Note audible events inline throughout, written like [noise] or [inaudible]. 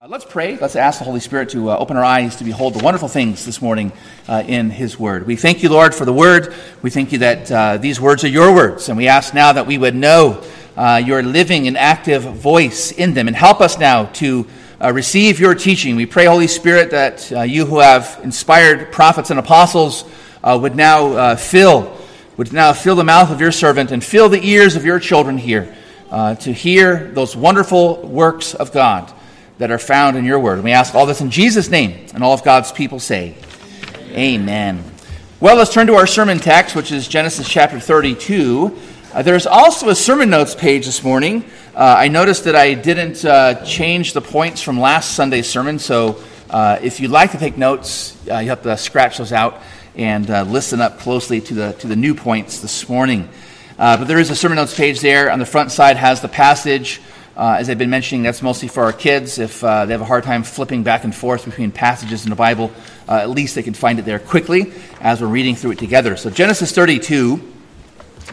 Uh, let's pray. Let's ask the Holy Spirit to uh, open our eyes to behold the wonderful things this morning uh, in His Word. We thank you, Lord, for the Word. We thank you that uh, these words are your words, and we ask now that we would know uh, your living and active voice in them, and help us now to receive your teaching. We pray, Holy Spirit, that you who have inspired prophets and apostles would now fill would now fill the mouth of your servant and fill the ears of your children here to hear those wonderful works of God that are found in your word. We ask all this in Jesus' name, and all of God's people say, Amen. Well, let's turn to our sermon text, which is Genesis chapter 32. Uh, there's also a sermon notes page this morning. Uh, I noticed that I didn't uh, change the points from last Sunday's sermon, so uh, if you'd like to take notes, uh, you have to scratch those out and uh, listen up closely to the, to the new points this morning. but there is a sermon notes page there. On the front side has the passage. Uh, as I've been mentioning, that's mostly for our kids. If uh, they have a hard time flipping back and forth between passages in the Bible, uh, at least they can find it there quickly as we're reading through it together. So, Genesis 32,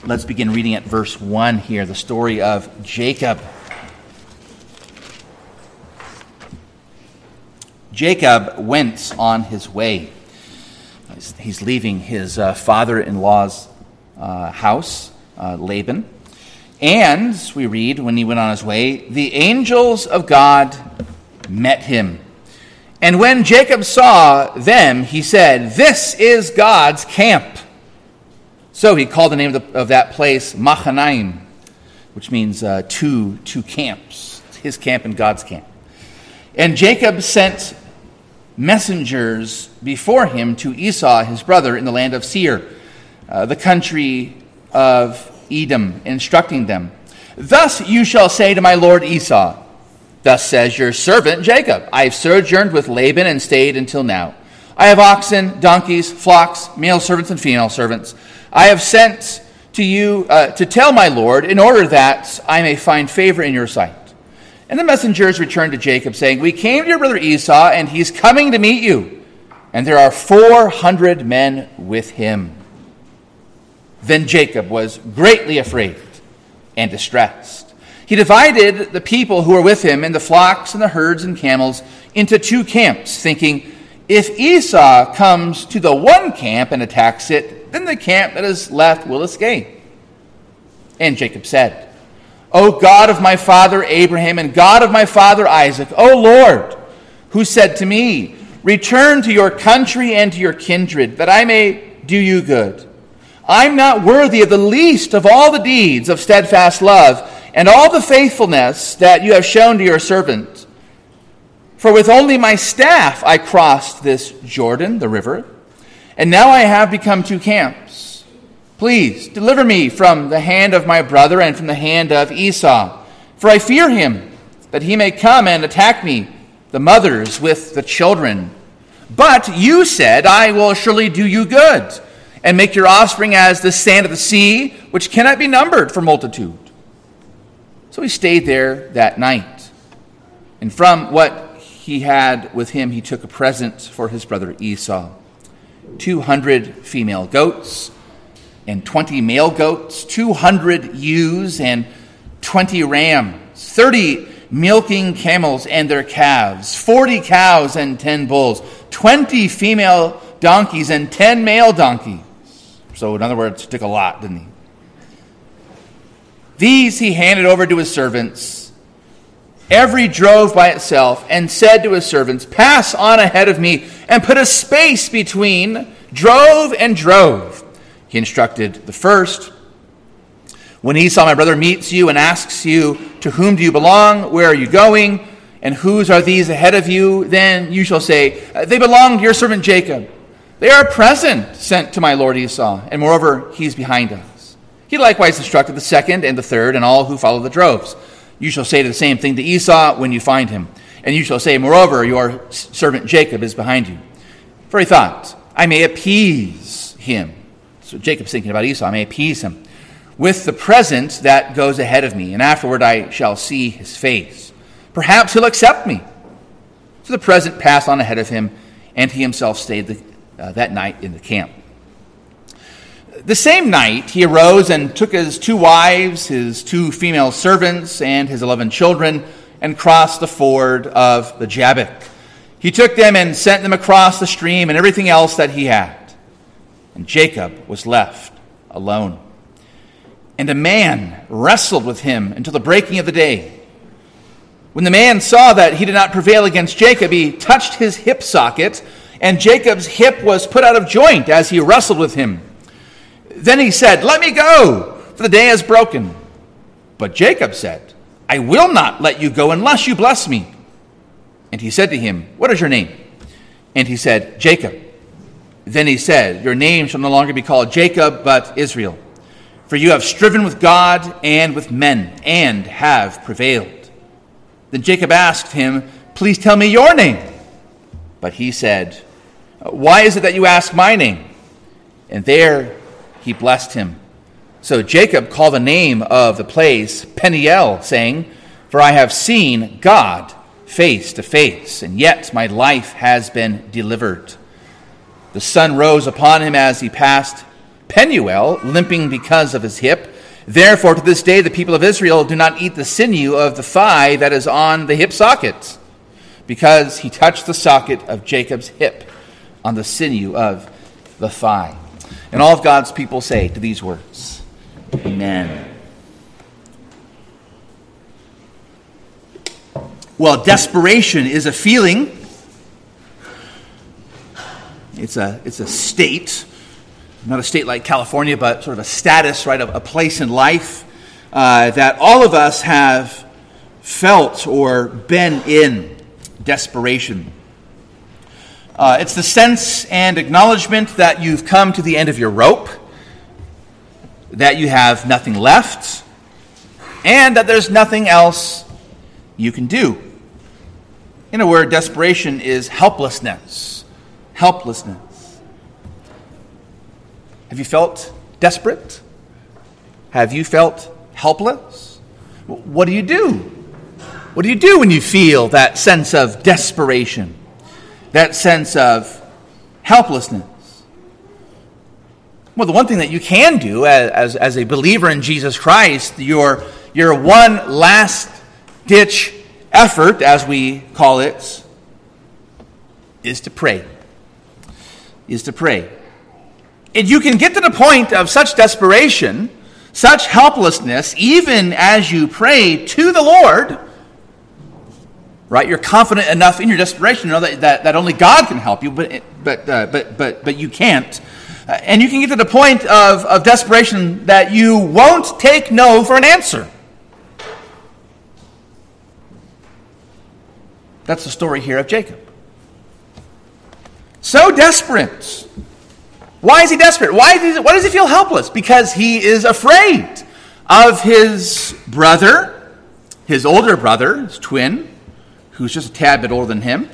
let's begin reading at verse 1 here, the story of Jacob. Jacob went on his way. He's leaving his uh, father in law's uh, house, uh, Laban. And, we read, when he went on his way, the angels of God met him. And when Jacob saw them, he said, This is God's camp. So he called the name of, the, of that place Machanaim, which means uh, two, two camps his camp and God's camp. And Jacob sent messengers before him to Esau, his brother, in the land of Seir, uh, the country of Edom, instructing them, Thus you shall say to my lord Esau, Thus says your servant Jacob, I have sojourned with Laban and stayed until now. I have oxen, donkeys, flocks, male servants, and female servants. I have sent to you uh, to tell my lord, in order that I may find favor in your sight. And the messengers returned to Jacob, saying, We came to your brother Esau, and he's coming to meet you. And there are 400 men with him. Then Jacob was greatly afraid and distressed. He divided the people who were with him and the flocks and the herds and camels into two camps, thinking, if Esau comes to the one camp and attacks it, then the camp that is left will escape. And Jacob said, O God of my father Abraham and God of my father Isaac, O Lord, who said to me, Return to your country and to your kindred, that I may do you good. I'm not worthy of the least of all the deeds of steadfast love and all the faithfulness that you have shown to your servant. For with only my staff I crossed this Jordan, the river, and now I have become two camps. Please deliver me from the hand of my brother and from the hand of Esau, for I fear him, that he may come and attack me, the mothers with the children. But you said, I will surely do you good and make your offspring as the sand of the sea, which cannot be numbered for multitude. So he stayed there that night. And from what he had with him, he took a present for his brother Esau 200 female goats and 20 male goats, 200 ewes and 20 rams, 30 milking camels and their calves, 40 cows and 10 bulls, 20 female donkeys and 10 male donkeys so, in other words, he took a lot, didn't he? These he handed over to his servants. Every drove by itself, and said to his servants, Pass on ahead of me, and put a space between drove and drove. He instructed the first, When Esau, my brother, meets you and asks you, To whom do you belong? Where are you going? And whose are these ahead of you? Then you shall say, They belong to your servant Jacob. They are a present sent to my lord Esau, and moreover, he's behind us. He likewise instructed the second and the third and all who follow the droves. You shall say the same thing to Esau when you find him. And you shall say, Moreover, your servant Jacob is behind you. For he thought, I may appease him. So Jacob's thinking about Esau, I may appease him with the present that goes ahead of me, and afterward I shall see his face. Perhaps he'll accept me. So the present passed on ahead of him, and he himself stayed the uh, that night in the camp. The same night, he arose and took his two wives, his two female servants, and his eleven children, and crossed the ford of the Jabbok. He took them and sent them across the stream and everything else that he had. And Jacob was left alone. And a man wrestled with him until the breaking of the day. When the man saw that he did not prevail against Jacob, he touched his hip socket, and Jacob's hip was put out of joint as he wrestled with him. Then he said, Let me go, for the day is broken. But Jacob said, I will not let you go unless you bless me. And he said to him, What is your name? And he said, Jacob. Then he said, Your name shall no longer be called Jacob, but Israel. For you have striven with God and with men, and have prevailed. Then Jacob asked him, Please tell me your name. But he said, Why is it that you ask my name? And there he blessed him. So Jacob called the name of the place Peniel, saying, For I have seen God face to face, and yet my life has been delivered. The sun rose upon him as he passed Penuel, limping because of his hip. Therefore, to this day, the people of Israel do not eat the sinew of the thigh that is on the hip socket, because he touched the socket of Jacob's hip on the sinew of the thigh. And all of God's people say to these words, Amen. Well, desperation is a feeling. It's a, it's a state not a state like California, but sort of a status, right, a, a place in life uh, that all of us have felt or been in desperation. Uh, it's the sense and acknowledgement that you've come to the end of your rope, that you have nothing left, and that there's nothing else you can do. In a word, desperation is helplessness. Helplessness. Have you felt desperate? Have you felt helpless? What do you do? What do you do when you feel that sense of desperation, that sense of helplessness? Well, the one thing that you can do as, as, a believer in Jesus Christ, your, your one last ditch effort, as we call it, is to pray. Is to pray. And you can get to the point of such desperation, such helplessness, even as you pray to the Lord, right? You're confident enough in your desperation to know that, that, that only God can help you, but, but, uh, but, but, but you can't. Uh, and you can get to the point of, of desperation that you won't take no for an answer. That's the story here of Jacob. So desperate why is he desperate? Why, he, why does he feel helpless? Because he is afraid of his brother, his older brother, his twin, who's just a tad bit older than him.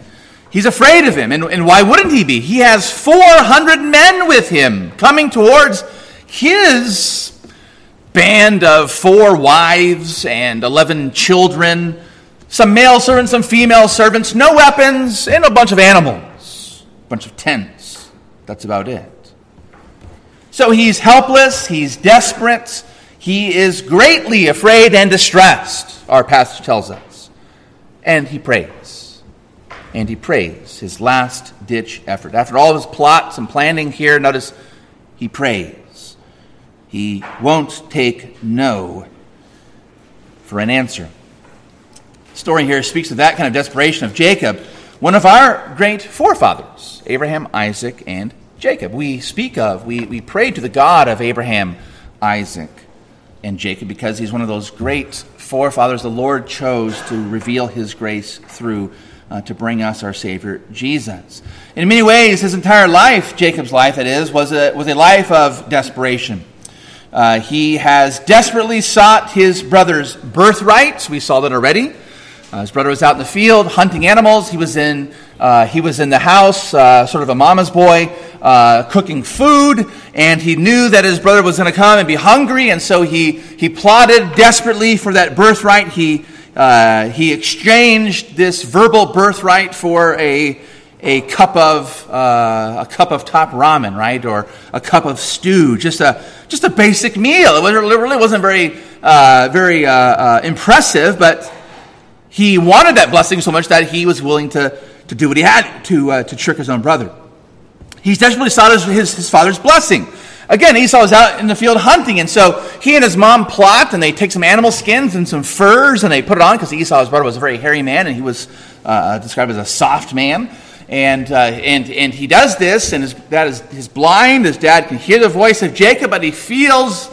He's afraid of him. And, and why wouldn't he be? He has 400 men with him coming towards his band of four wives and 11 children, some male servants, some female servants, no weapons, and a bunch of animals, a bunch of tents. That's about it. So he's helpless, he's desperate, he is greatly afraid and distressed, our passage tells us. And he prays. And he prays, his last ditch effort. After all his plots and planning here, notice he prays. He won't take no for an answer. The story here speaks of that kind of desperation of Jacob, one of our great forefathers, Abraham, Isaac, and Jacob. We speak of, we, we pray to the God of Abraham, Isaac, and Jacob because he's one of those great forefathers the Lord chose to reveal his grace through uh, to bring us our Savior, Jesus. In many ways, his entire life, Jacob's life, that is, was a, was a life of desperation. Uh, he has desperately sought his brother's birthright. We saw that already. Uh, his brother was out in the field hunting animals. He was in, uh, he was in the house, uh, sort of a mama's boy, uh, cooking food. And he knew that his brother was going to come and be hungry. And so he, he plotted desperately for that birthright. He, uh, he exchanged this verbal birthright for a, a cup of uh, a cup of top ramen, right, or a cup of stew, just a just a basic meal. It, really wasn't very uh, very uh, impressive, but He wanted that blessing so much that he was willing to, to do what he had to, to trick his own brother. He desperately sought his, his, his father's blessing. Again, Esau was out in the field hunting, and so he and his mom plot, and they take some animal skins and some furs, and they put it on because Esau, his brother, was a very hairy man, and he was uh, described as a soft man. And, uh, and, and he does this, and that is his dad is blind. His dad can hear the voice of Jacob, but he feels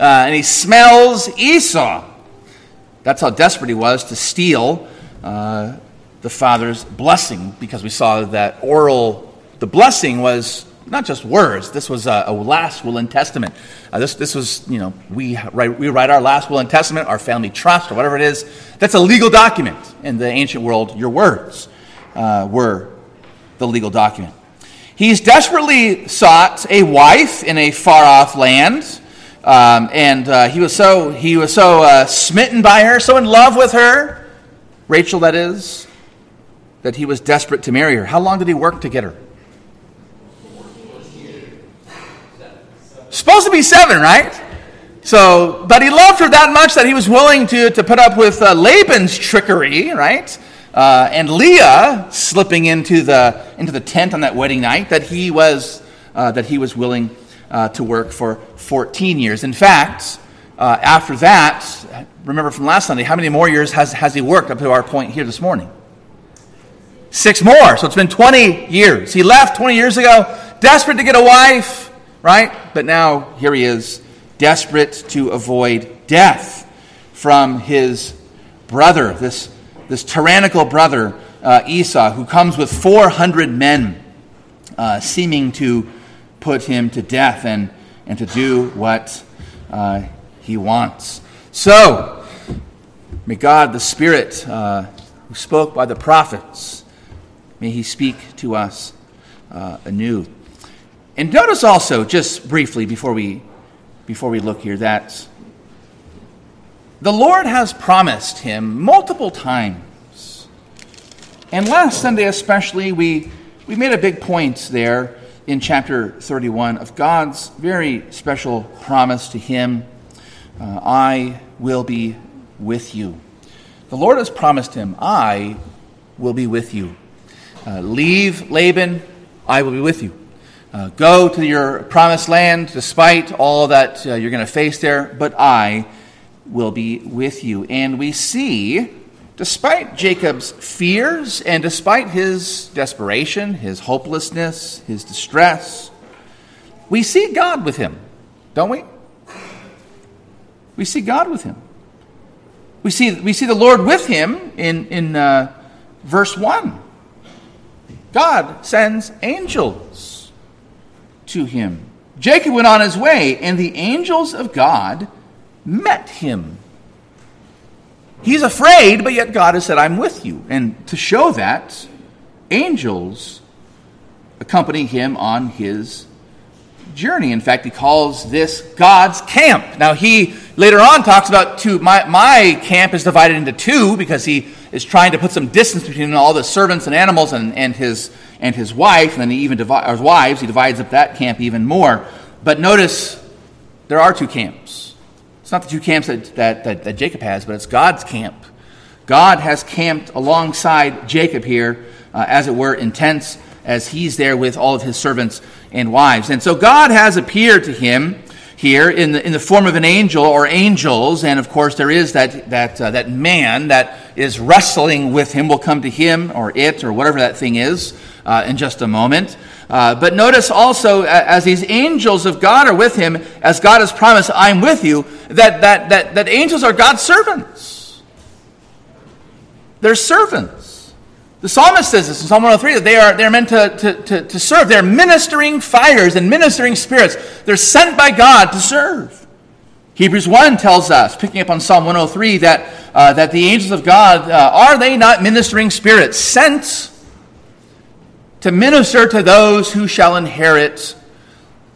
uh, and he smells Esau. That's how desperate he was to steal uh, the father's blessing, because we saw that oral, the blessing was not just words. This was a, a last will and testament. Uh, this, this was, you know, we write, we write our last will and testament, our family trust, or whatever it is. That's a legal document. In the ancient world, your words uh, were the legal document. He's desperately sought a wife in a far off land. Um, and uh, he was so, he was so uh, smitten by her, so in love with her, Rachel, that is, that he was desperate to marry her. How long did he work to get her? Supposed to be seven, right? So, but he loved her that much that he was willing to, to put up with uh, Laban's trickery, right? Uh, and Leah slipping into the, into the tent on that wedding night that he was, uh, that he was willing uh, to work for 14 years. In fact, uh, after that, remember from last Sunday, how many more years has, has he worked up to our point here this morning? Six more. So it's been 20 years. He left 20 years ago, desperate to get a wife, right? But now here he is, desperate to avoid death from his brother, this this tyrannical brother, uh, Esau, who comes with 400 men, uh, seeming to put him to death and, and to do what uh, he wants. So, may God, the Spirit uh, who spoke by the prophets, may he speak to us uh, anew. And notice also, just briefly before we, before we look here, that the Lord has promised him multiple times. And last Sunday, especially, we, we made a big point there in chapter 31 of God's very special promise to him uh, I will be with you. The Lord has promised him, I will be with you. Uh, leave Laban, I will be with you. Uh, go to your promised land despite all that uh, you're going to face there, but I will be with you. And we see, despite Jacob's fears and despite his desperation, his hopelessness, his distress, we see God with him, don't we? We see God with him. We see, we see the Lord with him in, in uh, verse 1. God sends angels to him. Jacob went on his way, and the angels of God met him. He's afraid, but yet God has said, I'm with you. And to show that, angels accompany him on his journey. In fact, he calls this God's camp. Now, he later on talks about two. My, my camp is divided into two because he is trying to put some distance between all the servants and animals and, and, his, and his wife. And then he even divides, wives, he divides up that camp even more. But notice there are two camps. It's not the two camps that, that, that, that Jacob has, but it's God's camp. God has camped alongside Jacob here, uh, as it were, in tents, as he's there with all of his servants and wives. And so God has appeared to him here in the, in the form of an angel or angels. And of course, there is that, that, uh, that man that is wrestling with him, will come to him or it or whatever that thing is uh, in just a moment. Uh, but notice also, as these angels of God are with him, as God has promised, I'm with you, that, that, that, that angels are God's servants. They're servants. The psalmist says this in Psalm 103 that they are they're meant to, to, to, to serve. They're ministering fires and ministering spirits. They're sent by God to serve. Hebrews 1 tells us, picking up on Psalm 103, that, uh, that the angels of God, uh, are they not ministering spirits sent to minister to those who shall inherit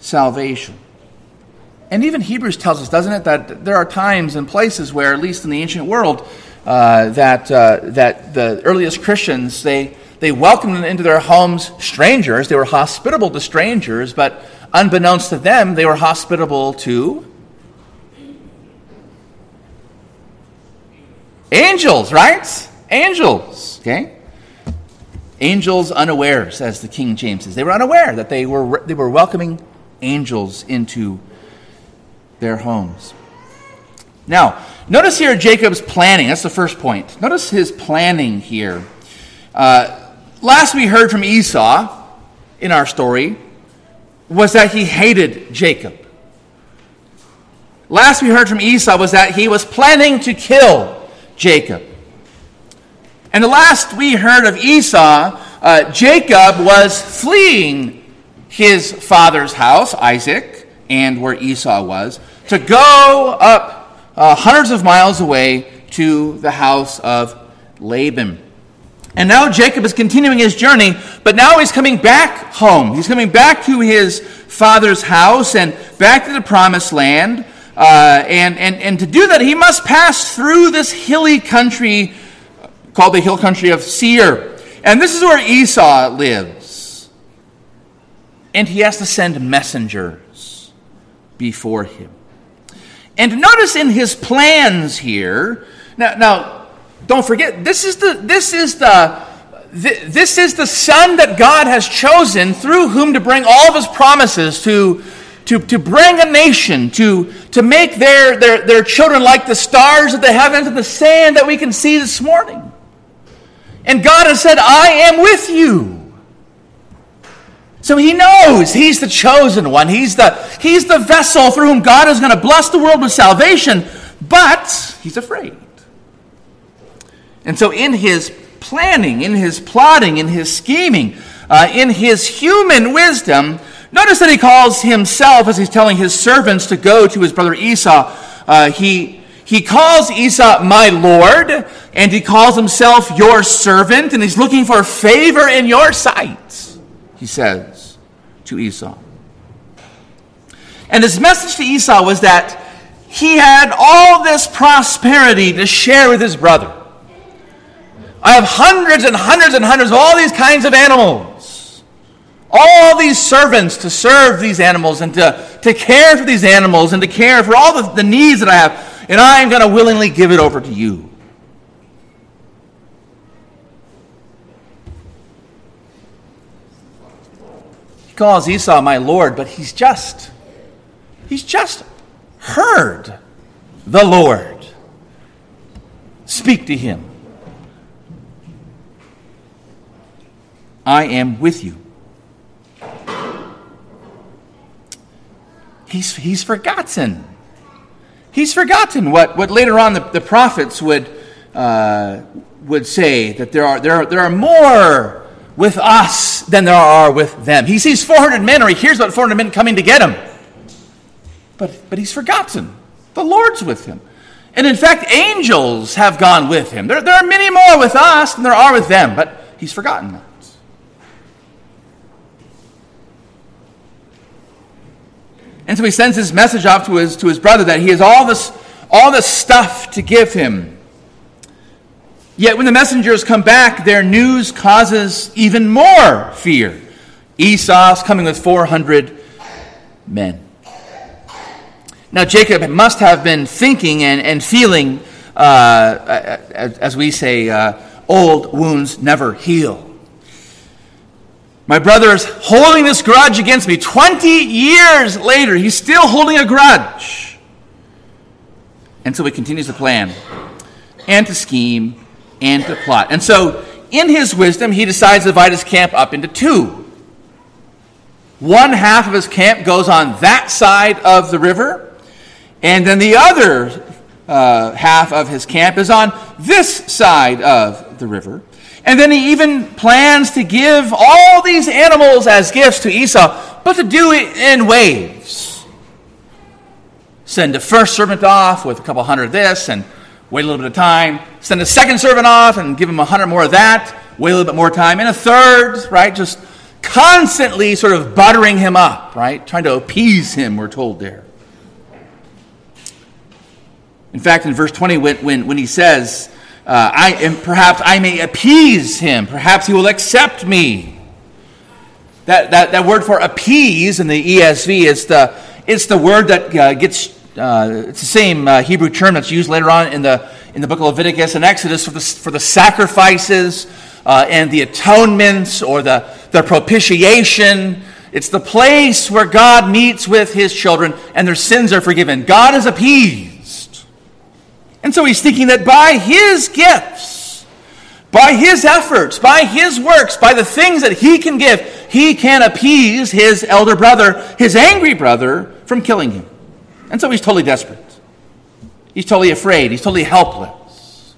salvation. And even Hebrews tells us, doesn't it, that there are times and places where, at least in the ancient world, uh, that, uh, that the earliest Christians, they, they welcomed into their homes strangers. They were hospitable to strangers, but unbeknownst to them, they were hospitable to angels, right? angels. Okay? Angels unawares, as the King James says. They were unaware that they were, they were welcoming angels into their homes. Now, notice here Jacob's planning. That's the first point. Notice his planning here. Uh, last we heard from Esau in our story was that he hated Jacob. Last we heard from Esau was that he was planning to kill Jacob. And the last we heard of Esau, uh, Jacob was fleeing his father's house, Isaac, and where Esau was, to go up uh, hundreds of miles away to the house of Laban. And now Jacob is continuing his journey, but now he's coming back home. He's coming back to his father's house and back to the promised land. Uh, and, and, and to do that, he must pass through this hilly country called the hill country of Seir. And this is where Esau lives. And he has to send messengers before him. And notice in his plans here, now, now don't forget, this is the, this is the, this is the son that God has chosen through whom to bring all of his promises to, to, to bring a nation, to, to make their, their, their children like the stars of the heavens and the sand that we can see this morning. And God has said, I am with you. So he knows he's the chosen one. He's the, he's the vessel through whom God is going to bless the world with salvation, but he's afraid. And so, in his planning, in his plotting, in his scheming, uh, in his human wisdom, notice that he calls himself, as he's telling his servants to go to his brother Esau, uh, he, he calls Esau my Lord, and he calls himself your servant, and he's looking for favor in your sight, he says to Esau. And his message to Esau was that he had all this prosperity to share with his brother. I have hundreds and hundreds and hundreds of all these kinds of animals. All these servants to serve these animals and to, to care for these animals and to care for all the, the needs that I have. And I am going to willingly give it over to you. He calls Esau my Lord, but he's just, he's just heard the Lord speak to him. I am with you. He's, he's forgotten. He's forgotten what, what later on the, the prophets would, uh, would say that there are, there, are, there are more with us than there are with them. He sees 400 men or he hears about 400 men coming to get him. But, but he's forgotten. The Lord's with him. And in fact, angels have gone with him. There, there are many more with us than there are with them, but he's forgotten that. And so he sends his message off to his, to his brother that he has all this, all this stuff to give him. Yet when the messengers come back, their news causes even more fear. Esau's coming with 400 men. Now, Jacob must have been thinking and, and feeling, uh, as we say, uh, old wounds never heal. My brother is holding this grudge against me. 20 years later, he's still holding a grudge. And so he continues to plan and to scheme and to plot. And so, in his wisdom, he decides to divide his camp up into two. One half of his camp goes on that side of the river, and then the other uh, half of his camp is on this side of the river. And then he even plans to give all these animals as gifts to Esau, but to do it in waves. Send the first servant off with a couple hundred of this and wait a little bit of time. Send the second servant off and give him a hundred more of that, wait a little bit more time. And a third, right? Just constantly sort of buttering him up, right? Trying to appease him, we're told there. In fact, in verse 20, when, when, when he says, uh, I, and perhaps I may appease him. Perhaps he will accept me. That, that, that word for appease in the ESV is the, it's the word that uh, gets, uh, it's the same uh, Hebrew term that's used later on in the, in the book of Leviticus and Exodus for the, for the sacrifices uh, and the atonements or the, the propitiation. It's the place where God meets with his children and their sins are forgiven. God is appeased. And so he's thinking that by his gifts, by his efforts, by his works, by the things that he can give, he can appease his elder brother, his angry brother, from killing him. And so he's totally desperate. He's totally afraid. He's totally helpless.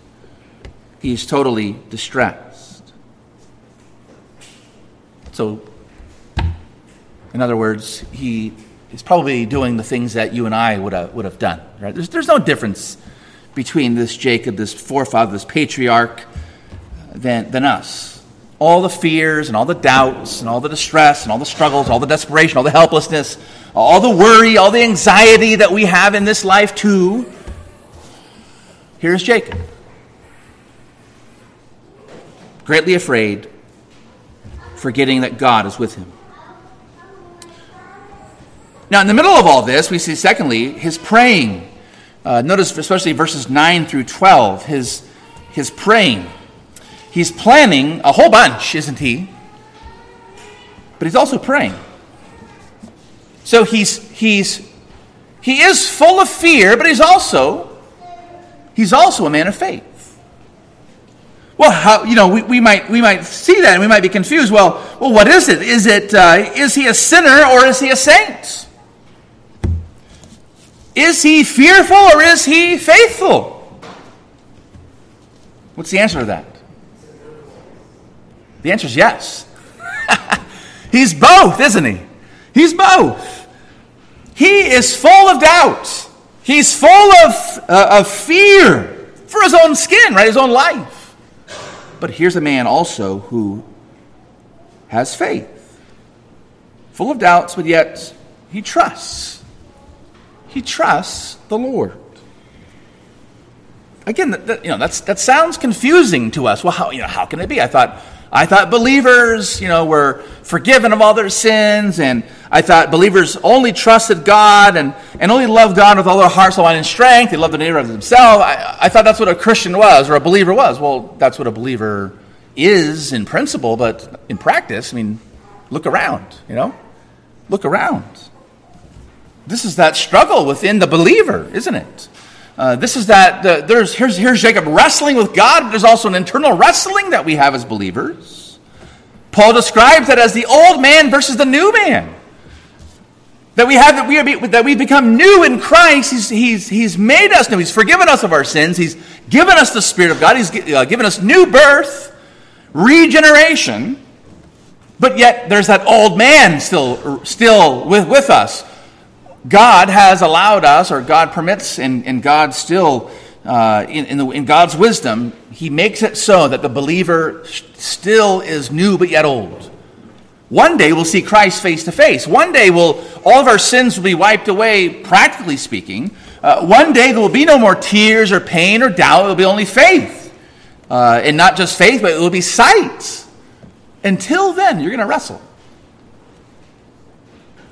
He's totally distressed. So, in other words, he is probably doing the things that you and I would have, would have done. Right? There's, there's no difference between this Jacob, this forefather, this patriarch, than, than us. All the fears and all the doubts and all the distress and all the struggles, all the desperation, all the helplessness, all the worry, all the anxiety that we have in this life, too, Here's Jacob, greatly afraid, forgetting that God is with him. Now, in the middle of all this, we see, secondly, his praying. Uh, notice, especially verses 9 through 12, his, his praying. He's planning a whole bunch, isn't he? But he's also praying. So he's, he's, he is full of fear, but he's also he's also a man of faith. Well, how, you know, we, we, might, we might see that and we might be confused. Well, well what is it? Is, it uh, is he a sinner or is he a saint? Is he fearful or is he faithful? What's the answer to that? The answer is yes. [laughs] He's both, isn't he? He's both. He is full of doubts. He's full of, uh, of fear for his own skin, right? His own life. But here's a man also who has faith, full of doubts, but yet he trusts. He trusts the Lord. Again, that, you know, that's, that sounds confusing to us. Well, how, you know, how can it be? I thought I thought believers, you know, were forgiven of all their sins, and I thought believers only trusted God and, and only loved God with all their heart, soul, mind, and strength. They loved the neighbor as themselves. I, I thought that's what a Christian was, or a believer was. Well, that's what a believer is in principle, but in practice, I mean, look around, you know? Look around. This is that struggle within the believer, isn't it? Uh, this is that the, there's here's here's Jacob wrestling with God, but there's also an internal wrestling that we have as believers. Paul describes that as the old man versus the new man. That we have that we are that we've become new in Christ. He's, he's, he's made us new. He's forgiven us of our sins. He's given us the Spirit of God. He's uh, given us new birth, regeneration. But yet there's that old man still, still with, with us God has allowed us, or God permits, and, and God still, uh, in, in, the, in, God's wisdom, He makes it so that the believer still is new but yet old. One day we'll see Christ face to face. One day will all of our sins will be wiped away, practically speaking. Uh, one day there will be no more tears or pain or doubt. It will be only faith. Uh, and not just faith, but it will be sight. Until then, you're going to wrestle.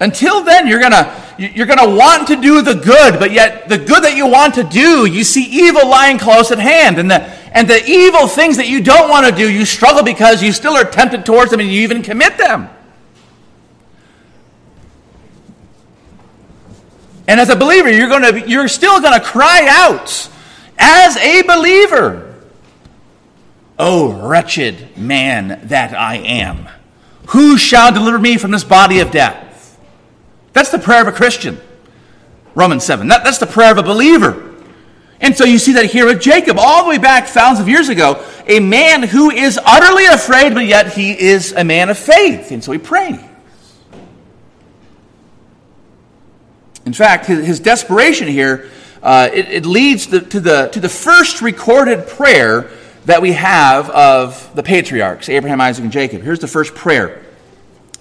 Until then, you're gonna you're gonna want to do the good, but yet the good that you want to do, you see evil lying close at hand, and the and the evil things that you don't want to do, you struggle because you still are tempted towards them, and you even commit them. And as a believer, you're gonna you're still gonna cry out as a believer. Oh, wretched man that I am! Who shall deliver me from this body of death? That's the prayer of a Christian. Romans 7. That, that's the prayer of a believer. And so you see that here with Jacob, all the way back thousands of years ago, a man who is utterly afraid, but yet he is a man of faith. And so he prays. In fact, his, his desperation here, uh, it, it, leads the, to, the, to the first recorded prayer that we have of the patriarchs, Abraham, Isaac, and Jacob. Here's the first prayer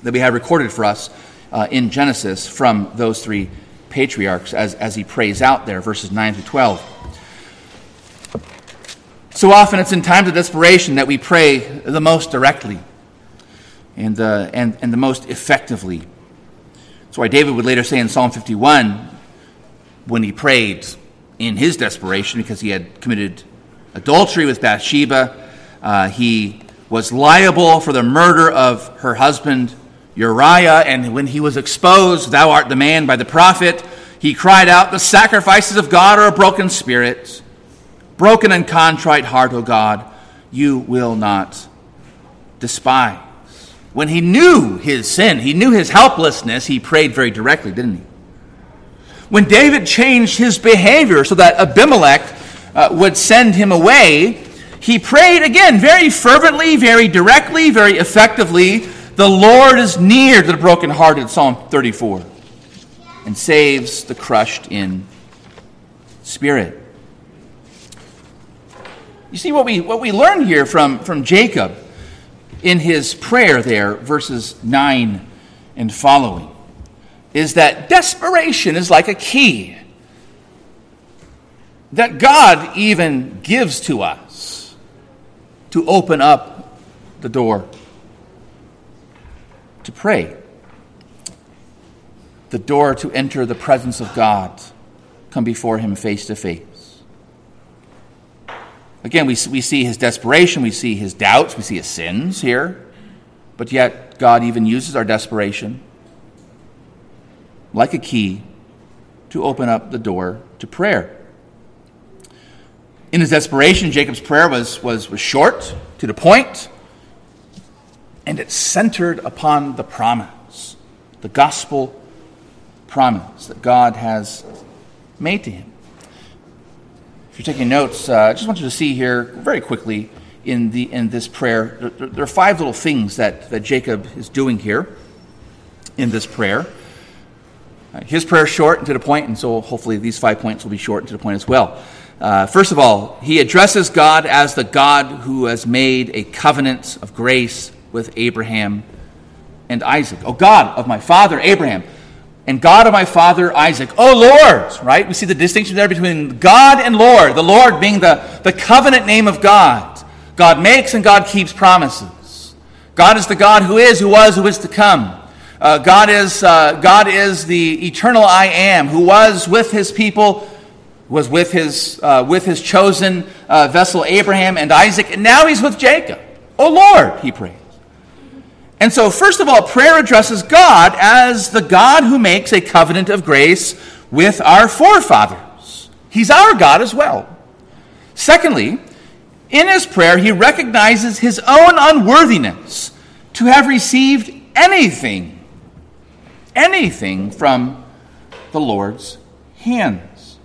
that we have recorded for us uh, in Genesis from those three patriarchs as, as he prays out there, verses 9 to 12. So often it's in times of desperation that we pray the most directly and, uh, and, and the most effectively. That's why David would later say in Psalm 51, when he prayed in his desperation because he had committed adultery with Bathsheba. Uh, he was liable for the murder of her husband Uriah, and when he was exposed, Thou art the man by the prophet, he cried out, The sacrifices of God are a broken spirit, broken and contrite heart, O God, you will not despise. When he knew his sin, he knew his helplessness, he prayed very directly, didn't he? When David changed his behavior so that Abimelech uh, would send him away, he prayed again very fervently, very directly, very effectively the Lord is near to the brokenhearted, Psalm 34, and saves the crushed in spirit. You see what we, what we learn here from, from Jacob in his prayer there, verses 9 and following, is that desperation is like a key that God even gives to us to open up the door to pray, the door to enter the presence of God, come before Him face to face. Again, we, we see his desperation, we see his doubts, we see his sins here, but yet God even uses our desperation like a key to open up the door to prayer. In his desperation, Jacob's prayer was, was, was short, to the point, and it's centered upon the promise, the gospel promise that God has made to him. If you're taking notes, uh, I just want you to see here very quickly in, the, in this prayer. There, there, are five little things that, that Jacob is doing here in this prayer. Uh, his prayer is short and to the point, and so hopefully these five points will be short and to the point as well. Uh, first of all, he addresses God as the God who has made a covenant of grace with Abraham and Isaac. Oh God of my father Abraham and God of my father Isaac. Oh Lord, right? We see the distinction there between God and Lord. The Lord being the, the covenant name of God. God makes and God keeps promises. God is the God who is, who was, who is to come. Uh, God, is, uh, God is the eternal I am, who was with his people, was with his, uh, with his chosen uh, vessel Abraham and Isaac, and now he's with Jacob. Oh Lord, he prays. And so, first of all, prayer addresses God as the God who makes a covenant of grace with our forefathers. He's our God as well. Secondly, in his prayer, he recognizes his own unworthiness to have received anything, anything from the Lord's hands.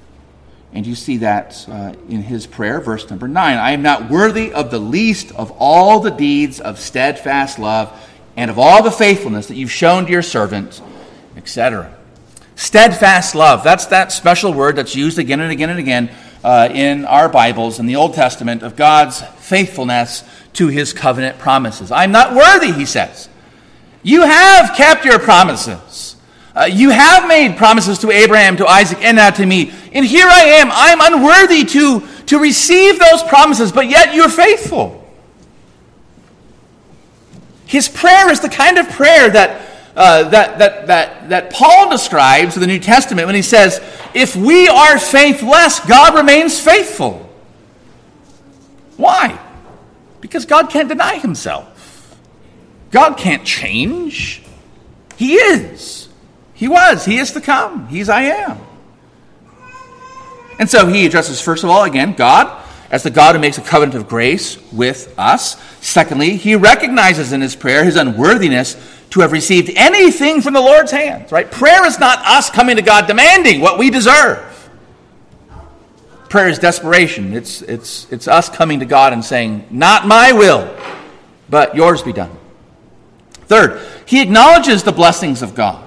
And you see that uh, in his prayer, verse number 9 I am not worthy of the least of all the deeds of steadfast love and of all the faithfulness that you've shown to your servant, etc. Steadfast love. That's that special word that's used again and again and again uh, in our Bibles in the Old Testament of God's faithfulness to his covenant promises. I'm not worthy, he says. You have kept your promises. Uh, you have made promises to Abraham, to Isaac, and now to me. And here I am. I'm unworthy to, to receive those promises, but yet you're faithful. His prayer is the kind of prayer that, uh, that, that, that, that Paul describes in the New Testament when he says, If we are faithless, God remains faithful. Why? Because God can't deny himself. God can't change. He is. He was. He is to come. He's I am. And so he addresses, first of all, again, God as the God who makes a covenant of grace with us. Secondly, he recognizes in his prayer his unworthiness to have received anything from the Lord's hands, right? Prayer is not us coming to God demanding what we deserve. Prayer is desperation. It's, it's, it's us coming to God and saying, Not my will, but yours be done. Third, he acknowledges the blessings of God.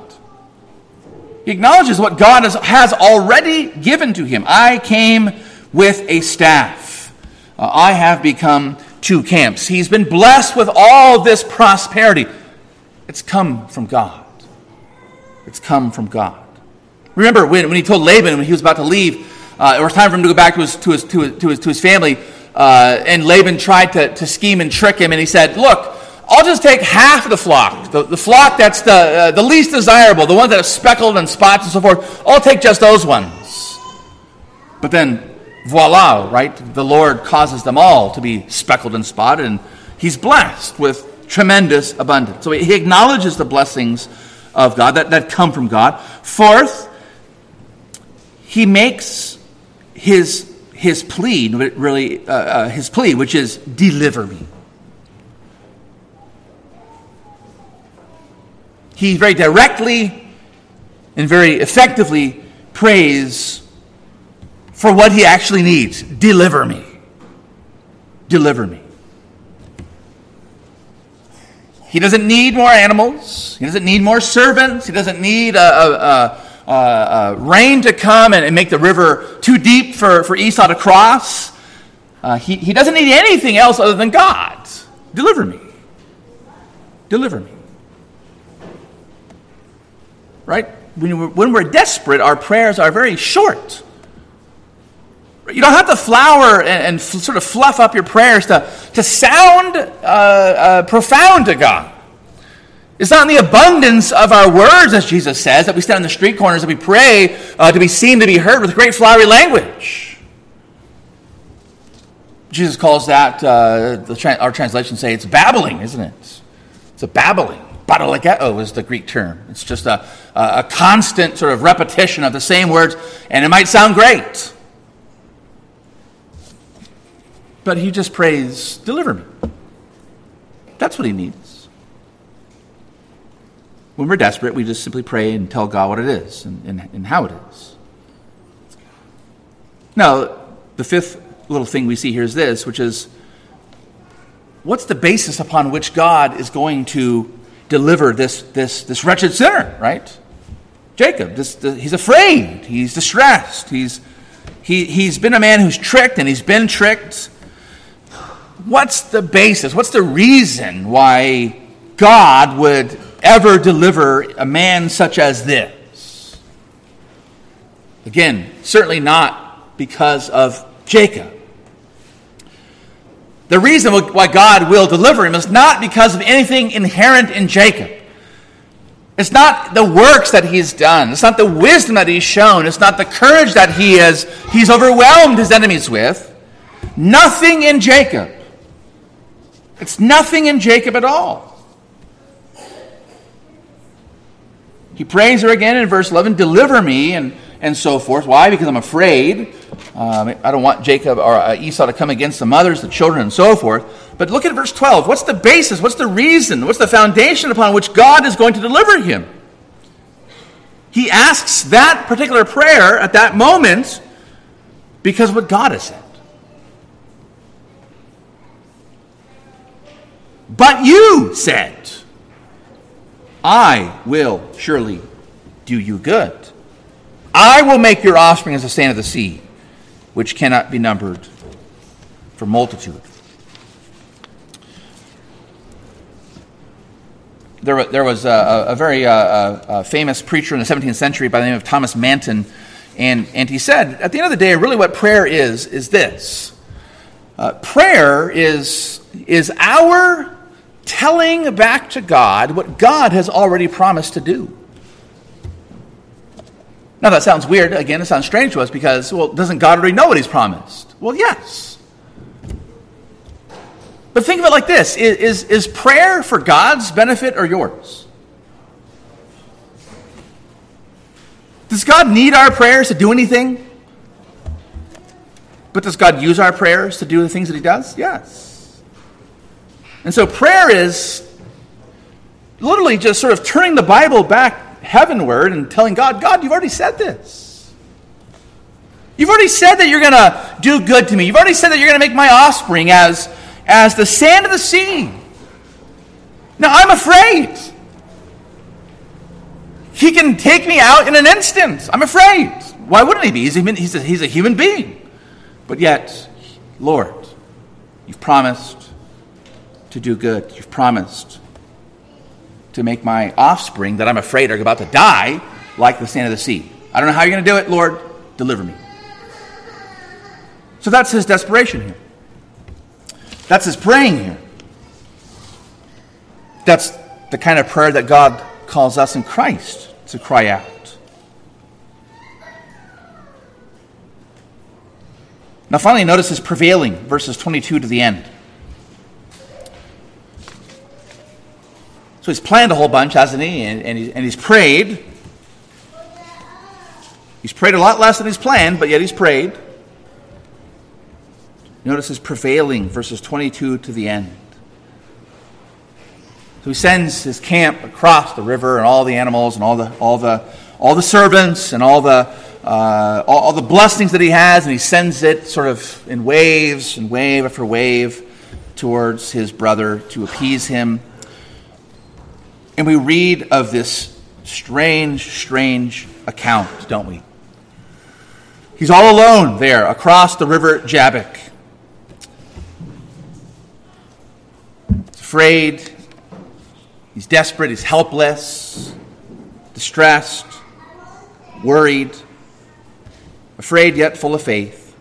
He acknowledges what God has, has already given to him. I came with a staff uh, I have become two camps. He's been blessed with all this prosperity. It's come from God. It's come from God. Remember when, when he told Laban when he was about to leave, uh, it was time for him to go back to his, to his, to his, to his, to his family, uh, and Laban tried to, to scheme and trick him, and he said, Look, I'll just take half of the flock, the, the flock that's the, uh, the least desirable, the ones that are speckled and spots and so forth. I'll take just those ones. But then voila, right? The Lord causes them all to be speckled and spotted, and he's blessed with tremendous abundance. So he acknowledges the blessings of God that, that come from God. Fourth, he makes his, his plea, really, uh, uh, his plea, which is deliver me. He very directly and very effectively prays for what he actually needs. Deliver me. Deliver me. He doesn't need more animals. He doesn't need more servants. He doesn't need a, a, a, a rain to come and, and, make the river too deep for, for Esau to cross. Uh, he, he doesn't need anything else other than God. Deliver me. Deliver me. Right? When we're, when we're desperate, our prayers are very short. You don't have to flower and, and f- sort of fluff up your prayers to, to sound uh, uh, profound to God. It's not in the abundance of our words, as Jesus says, that we stand on the street corners and we pray uh, to be seen, to be heard with great flowery language. Jesus calls that, uh, tra- our translations say it's babbling, isn't it? It's a babbling. Babalageo is the Greek term. It's just a, a constant sort of repetition of the same words, and it might sound great. But he just prays, Deliver me. That's what he needs. When we're desperate, we just simply pray and tell God what it is and, and, and how it is. Now, the fifth little thing we see here is this, which is what's the basis upon which God is going to deliver this, this, this wretched sinner, right? Jacob, this, he's afraid, he's distressed, he's, he, he's been a man who's tricked and he's been tricked what's the basis? What's the reason why God would ever deliver a man such as this? Again, certainly not because of Jacob. The reason why God will deliver him is not because of anything inherent in Jacob. It's not the works that he's done. It's not the wisdom that he's shown. It's not the courage that he has he's overwhelmed his enemies with. Nothing in Jacob it's nothing in Jacob at all. He prays her again in verse 11, deliver me, and, and so forth. Why? Because I'm afraid. Um, I don't want Jacob or uh, Esau to come against the mothers, the children, and so forth. But look at verse 12. What's the basis? What's the reason? What's the foundation upon which God is going to deliver him? He asks that particular prayer at that moment because what God has said. But you said, I will surely do you good. I will make your offspring as the sand of the sea, which cannot be numbered for multitude. There, there was a, a very uh, a famous preacher in the 17th century by the name of Thomas Manton, and, and he said, at the end of the day, really what prayer is, is this. Uh, prayer is, is our telling back to God what God has already promised to do. Now, that sounds weird. Again, it sounds strange to us because, well, doesn't God already know what He's promised? Well, yes. But think of it like this is, is, is prayer for God's benefit or yours? Does God need our prayers to do anything? But does God use our prayers to do the things that He does? Yes. And so prayer is literally just sort of turning the Bible back heavenward and telling God, God, you've already said this. You've already said that you're going to do good to me. You've already said that you're going to make my offspring as, as the sand of the sea. Now, I'm afraid. He can take me out in an instant. I'm afraid. Why wouldn't he be? He's a, he's a, he's a human being. But yet, Lord, you've promised to do good. You've promised to make my offspring that I'm afraid are about to die like the sand of the sea. I don't know how you're going to do it, Lord. Deliver me. So that's his desperation here. That's his praying here. That's the kind of prayer that God calls us in Christ to cry out. Now, finally, notice his prevailing, verses 22 to the end. So he's planned a whole bunch, hasn't he? And, and, he, and he's prayed. He's prayed a lot less than he's planned, but yet he's prayed. Notice his prevailing, verses 22 to the end. So he sends his camp across the river and all the animals and all the, all the, all the servants and all the, uh, all, all the blessings that he has, and he sends it sort of in waves and wave after wave towards his brother to appease him. And we read of this strange, strange account, don't we? He's all alone there across the river Jabbok. He's afraid, he's desperate, he's helpless, distressed, worried, afraid yet full of faith.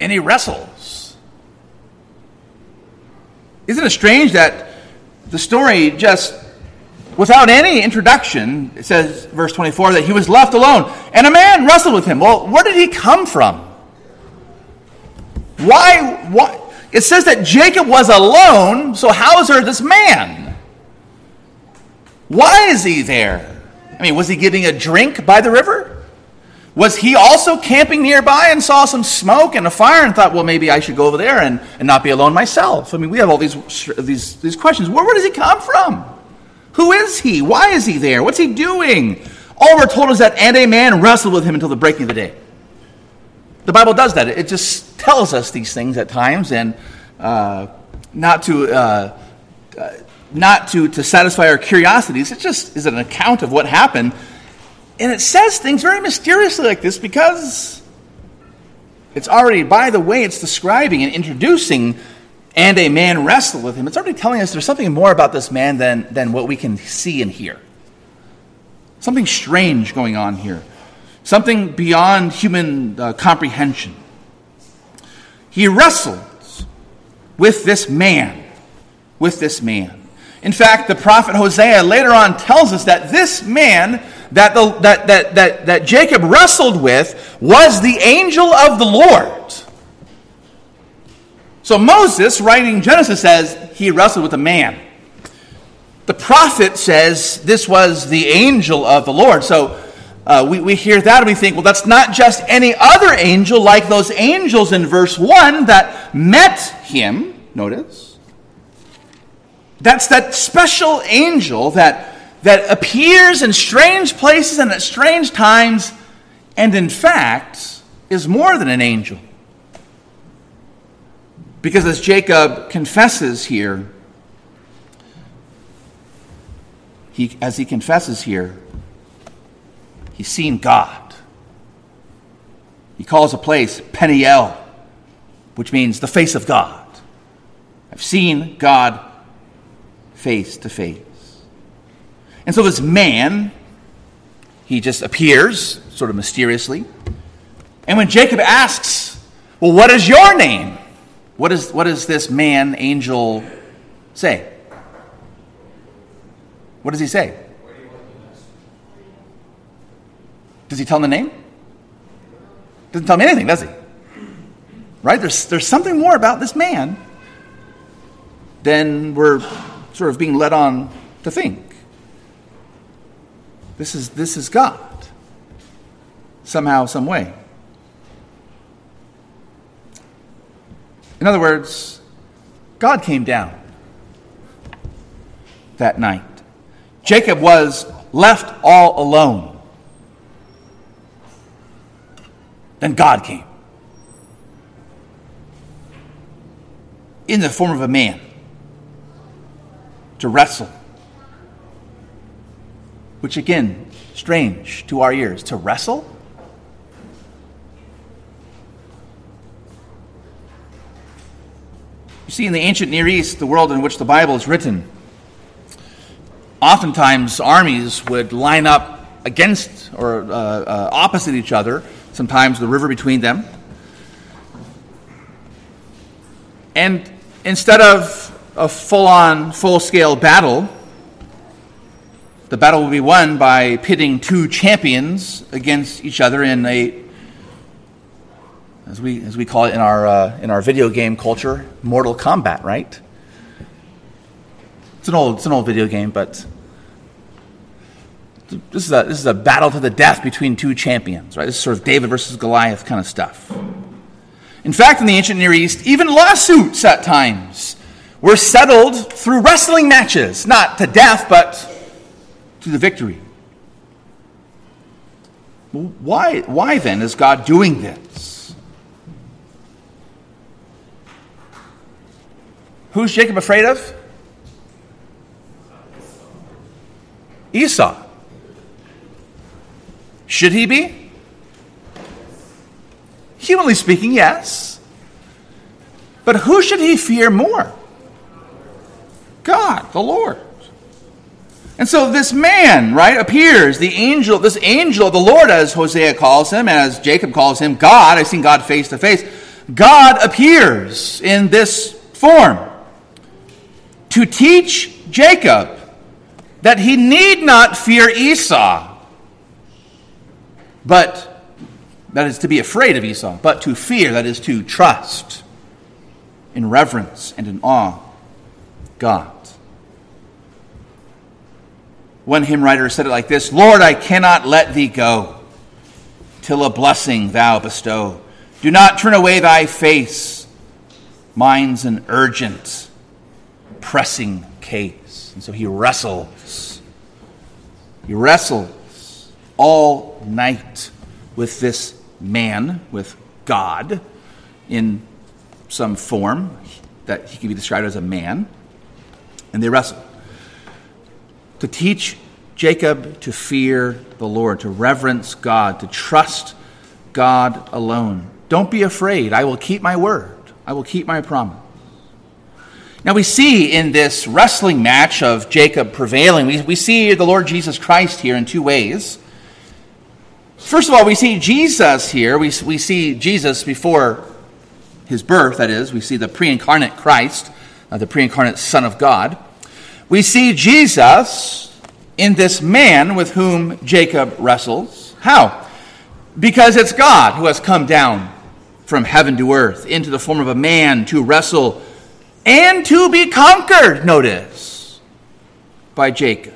And he wrestles. Isn't it strange that the story just without any introduction, it says, verse 24, that he was left alone, and a man wrestled with him. Well, where did he come from? Why? Why? It says that Jacob was alone, so how is there this man? Why is he there? I mean, was he getting a drink by the river? Was he also camping nearby and saw some smoke and a fire and thought, well, maybe I should go over there and, and not be alone myself? I mean, we have all these, these, these questions. Where, where does he come from? Who is he? Why is he there? What's he doing? All we're told is that and a man wrestled with him until the breaking of the day. The Bible does that. It just tells us these things at times, and uh, not to uh, uh, not to, to satisfy our curiosities. It just is an account of what happened, and it says things very mysteriously like this because it's already by the way it's describing and introducing and a man wrestled with him, it's already telling us there's something more about this man than, than what we can see and hear. Something strange going on here, something beyond human uh, comprehension. He wrestles with this man, with this man. In fact, the prophet Hosea later on tells us that this man that, the, that, that, that, that Jacob wrestled with was the angel of the Lord. So Moses, writing Genesis, says he wrestled with a man. The prophet says this was the angel of the Lord. So uh, we, we hear that and we think, well, that's not just any other angel like those angels in verse 1 that met him. Notice. That's that special angel that, that appears in strange places and at strange times, and in fact is more than an angel. Because as Jacob confesses here, he, as he confesses here, he's seen God. He calls a place Peniel, which means the face of God. I've seen God face to face. And so this man, he just appears sort of mysteriously. And when Jacob asks, Well, what is your name? What, is, what does this man, angel, say? What does he say? Does he tell him the name? Doesn't tell me anything, does he? Right? There's, there's something more about this man than we're sort of being led on to think. This is, this is God, somehow, some way. In other words, God came down that night. Jacob was left all alone. Then God came in the form of a man to wrestle. Which, again, strange to our ears. To wrestle? You see, in the ancient Near East, the world in which the Bible is written, oftentimes armies would line up against or uh, uh, opposite each other, sometimes the river between them. And instead of a full on, full scale battle, the battle will be won by pitting two champions against each other in a, as we, as we call it in our, uh, in our video game culture, Mortal Kombat, right? It's an old, it's an old video game, but this is, a, this is a battle to the death between two champions, right? This is sort of David versus Goliath kind of stuff. In fact, in the ancient Near East, even lawsuits at times were settled through wrestling matches, not to death, but to the victory. Why, why then is God doing this? Who's Jacob afraid of? Esau. Should he be? Humanly speaking, yes. But who should he fear more? God, the Lord. And so this man, right, appears, the angel, this angel of the Lord, as Hosea calls him, as Jacob calls him, God, I've seen God face to face. God appears in this form to teach Jacob that he need not fear Esau, but that is to be afraid of Esau, but to fear, that is to trust in reverence and in awe God. One hymn writer said it like this Lord, I cannot let thee go till a blessing thou bestow. Do not turn away thy face. Mine's an urgent, pressing case. And so he wrestles. He wrestles all night with this man, with God, in some form that he can be described as a man. And they wrestle to teach Jacob to fear the Lord, to reverence God, to trust God alone. Don't be afraid. I will keep my word, I will keep my promise. Now, we see in this wrestling match of Jacob prevailing, we, we see the Lord Jesus Christ here in two ways. First of all, we see Jesus here. We, we see Jesus before his birth, that is. We see the pre incarnate Christ, uh, the pre incarnate Son of God. We see Jesus in this man with whom Jacob wrestles. How? Because it's God who has come down from heaven to earth into the form of a man to wrestle and to be conquered, notice, by Jacob.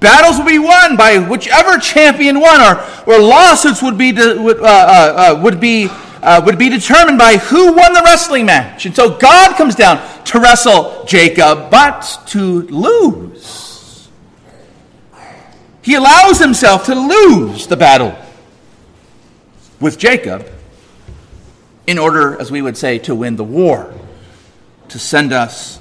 Battles will be won by whichever champion won, or, or lawsuits would be, uh, uh, uh, would be uh, would be determined by who won the wrestling match. And so God comes down to wrestle Jacob, but to lose. He allows himself to lose the battle with Jacob in order, as we would say, to win the war, to send us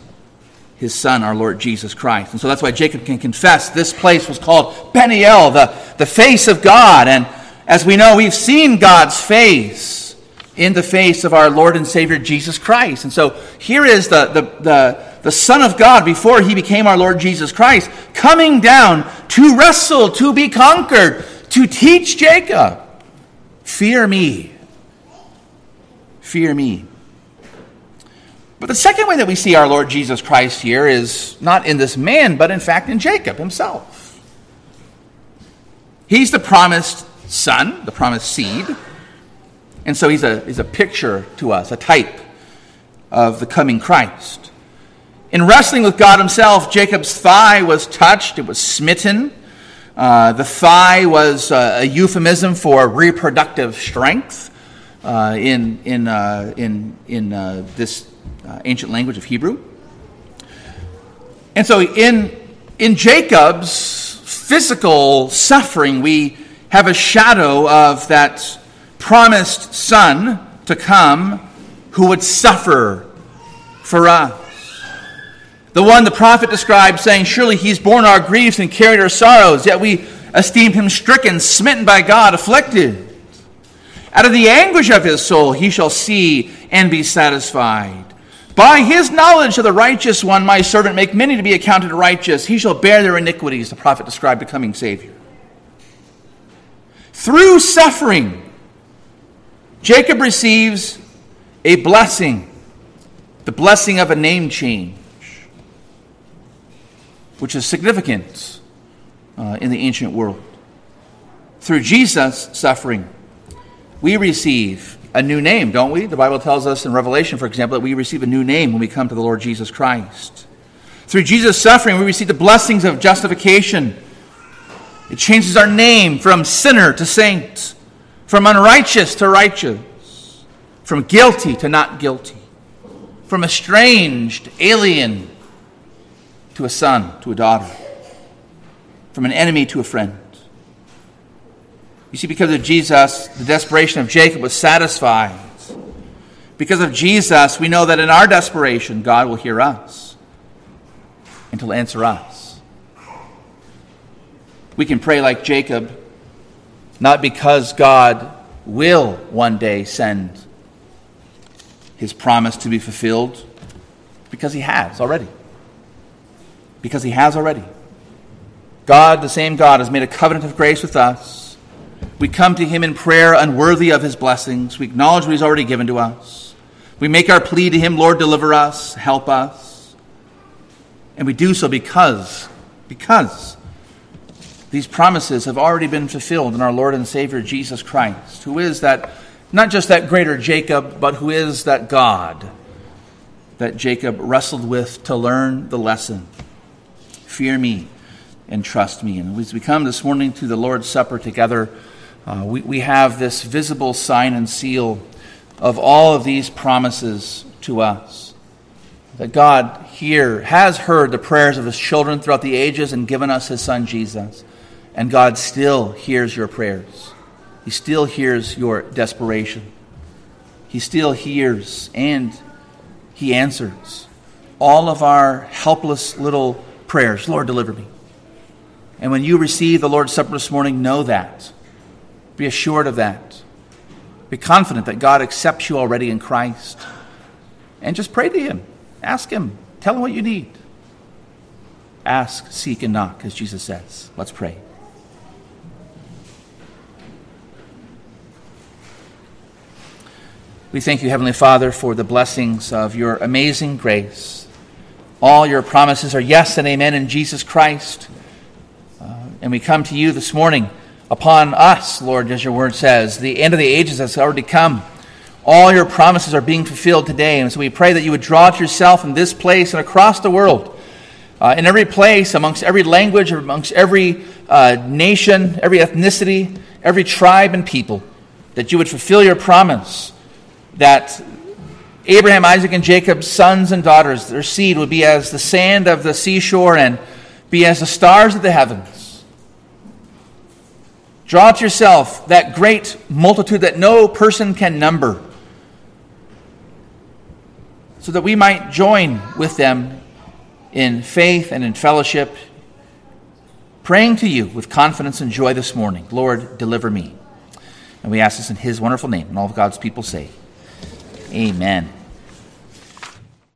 his son, our Lord Jesus Christ. And so that's why Jacob can confess this place was called Peniel, the, the face of God. And as we know, we've seen God's face in the face of our Lord and Savior Jesus Christ. And so here is the, the, the, the Son of God before he became our Lord Jesus Christ coming down to wrestle, to be conquered, to teach Jacob, fear me. Fear me. But the second way that we see our Lord Jesus Christ here is not in this man, but in fact in Jacob himself. He's the promised son, the promised seed. And so he's a, he's a picture to us, a type of the coming Christ. In wrestling with God himself, Jacob's thigh was touched, it was smitten. Uh, the thigh was uh, a euphemism for reproductive strength uh, in, in, uh, in, in uh, this uh, ancient language of Hebrew. And so in, in Jacob's physical suffering, we have a shadow of that promised Son to come who would suffer for us. The one the prophet described, saying, Surely he's borne our griefs and carried our sorrows, yet we esteemed him stricken, smitten by God, afflicted. Out of the anguish of his soul he shall see and be satisfied. By his knowledge of the righteous one, my servant, make many to be accounted righteous. He shall bear their iniquities, the prophet described the coming Savior. Through suffering, Jacob receives a blessing, the blessing of a name change, which is significant uh, in the ancient world. Through Jesus' suffering, we receive a new name, don't we? The Bible tells us in Revelation, for example, that we receive a new name when we come to the Lord Jesus Christ. Through Jesus' suffering, we receive the blessings of justification. It changes our name from sinner to saint, from unrighteous to righteous, from guilty to not guilty, from estranged, alien to a son, to a daughter, from an enemy to a friend. You see, because of Jesus, the desperation of Jacob was satisfied. Because of Jesus, we know that in our desperation, God will hear us and He'll answer us. We can pray like Jacob, not because God will one day send his promise to be fulfilled, because he has already. Because he has already. God, the same God, has made a covenant of grace with us we come to Him in prayer, unworthy of His blessings. We acknowledge what He's already given to us. We make our plea to Him, Lord, deliver us, help us. And we do so because, because these promises have already been fulfilled in our Lord and Savior Jesus Christ, who is that, not just that greater Jacob, but who is that God that Jacob wrestled with to learn the lesson. Fear me and trust me. And as we come this morning to the Lord's Supper together, uh, we, we have this visible sign and seal of all of these promises to us. That God here has heard the prayers of his children throughout the ages and given us his son Jesus. And God still hears your prayers. He still hears your desperation. He still hears and he answers all of our helpless little prayers. Lord, deliver me. And when you receive the Lord's Supper this morning, know that. Be assured of that. Be confident that God accepts you already in Christ. And just pray to Him. Ask Him. Tell Him what you need. Ask, seek, and knock, as Jesus says. Let's pray. We thank you, Heavenly Father, for the blessings of your amazing grace. All your promises are yes and amen in Jesus Christ. Uh, and we come to you this morning upon us, Lord, as your word says. The end of the ages has already come. All your promises are being fulfilled today. And so we pray that you would draw to yourself in this place and across the world, uh, in every place, amongst every language, amongst every uh, nation, every ethnicity, every tribe and people, that you would fulfill your promise that Abraham, Isaac, and Jacob's sons and daughters, their seed would be as the sand of the seashore and be as the stars of the heavens. Draw to yourself that great multitude that no person can number, so that we might join with them in faith and in fellowship, praying to you with confidence and joy this morning. Lord, deliver me. And we ask this in his wonderful name, and all of God's people say, Amen.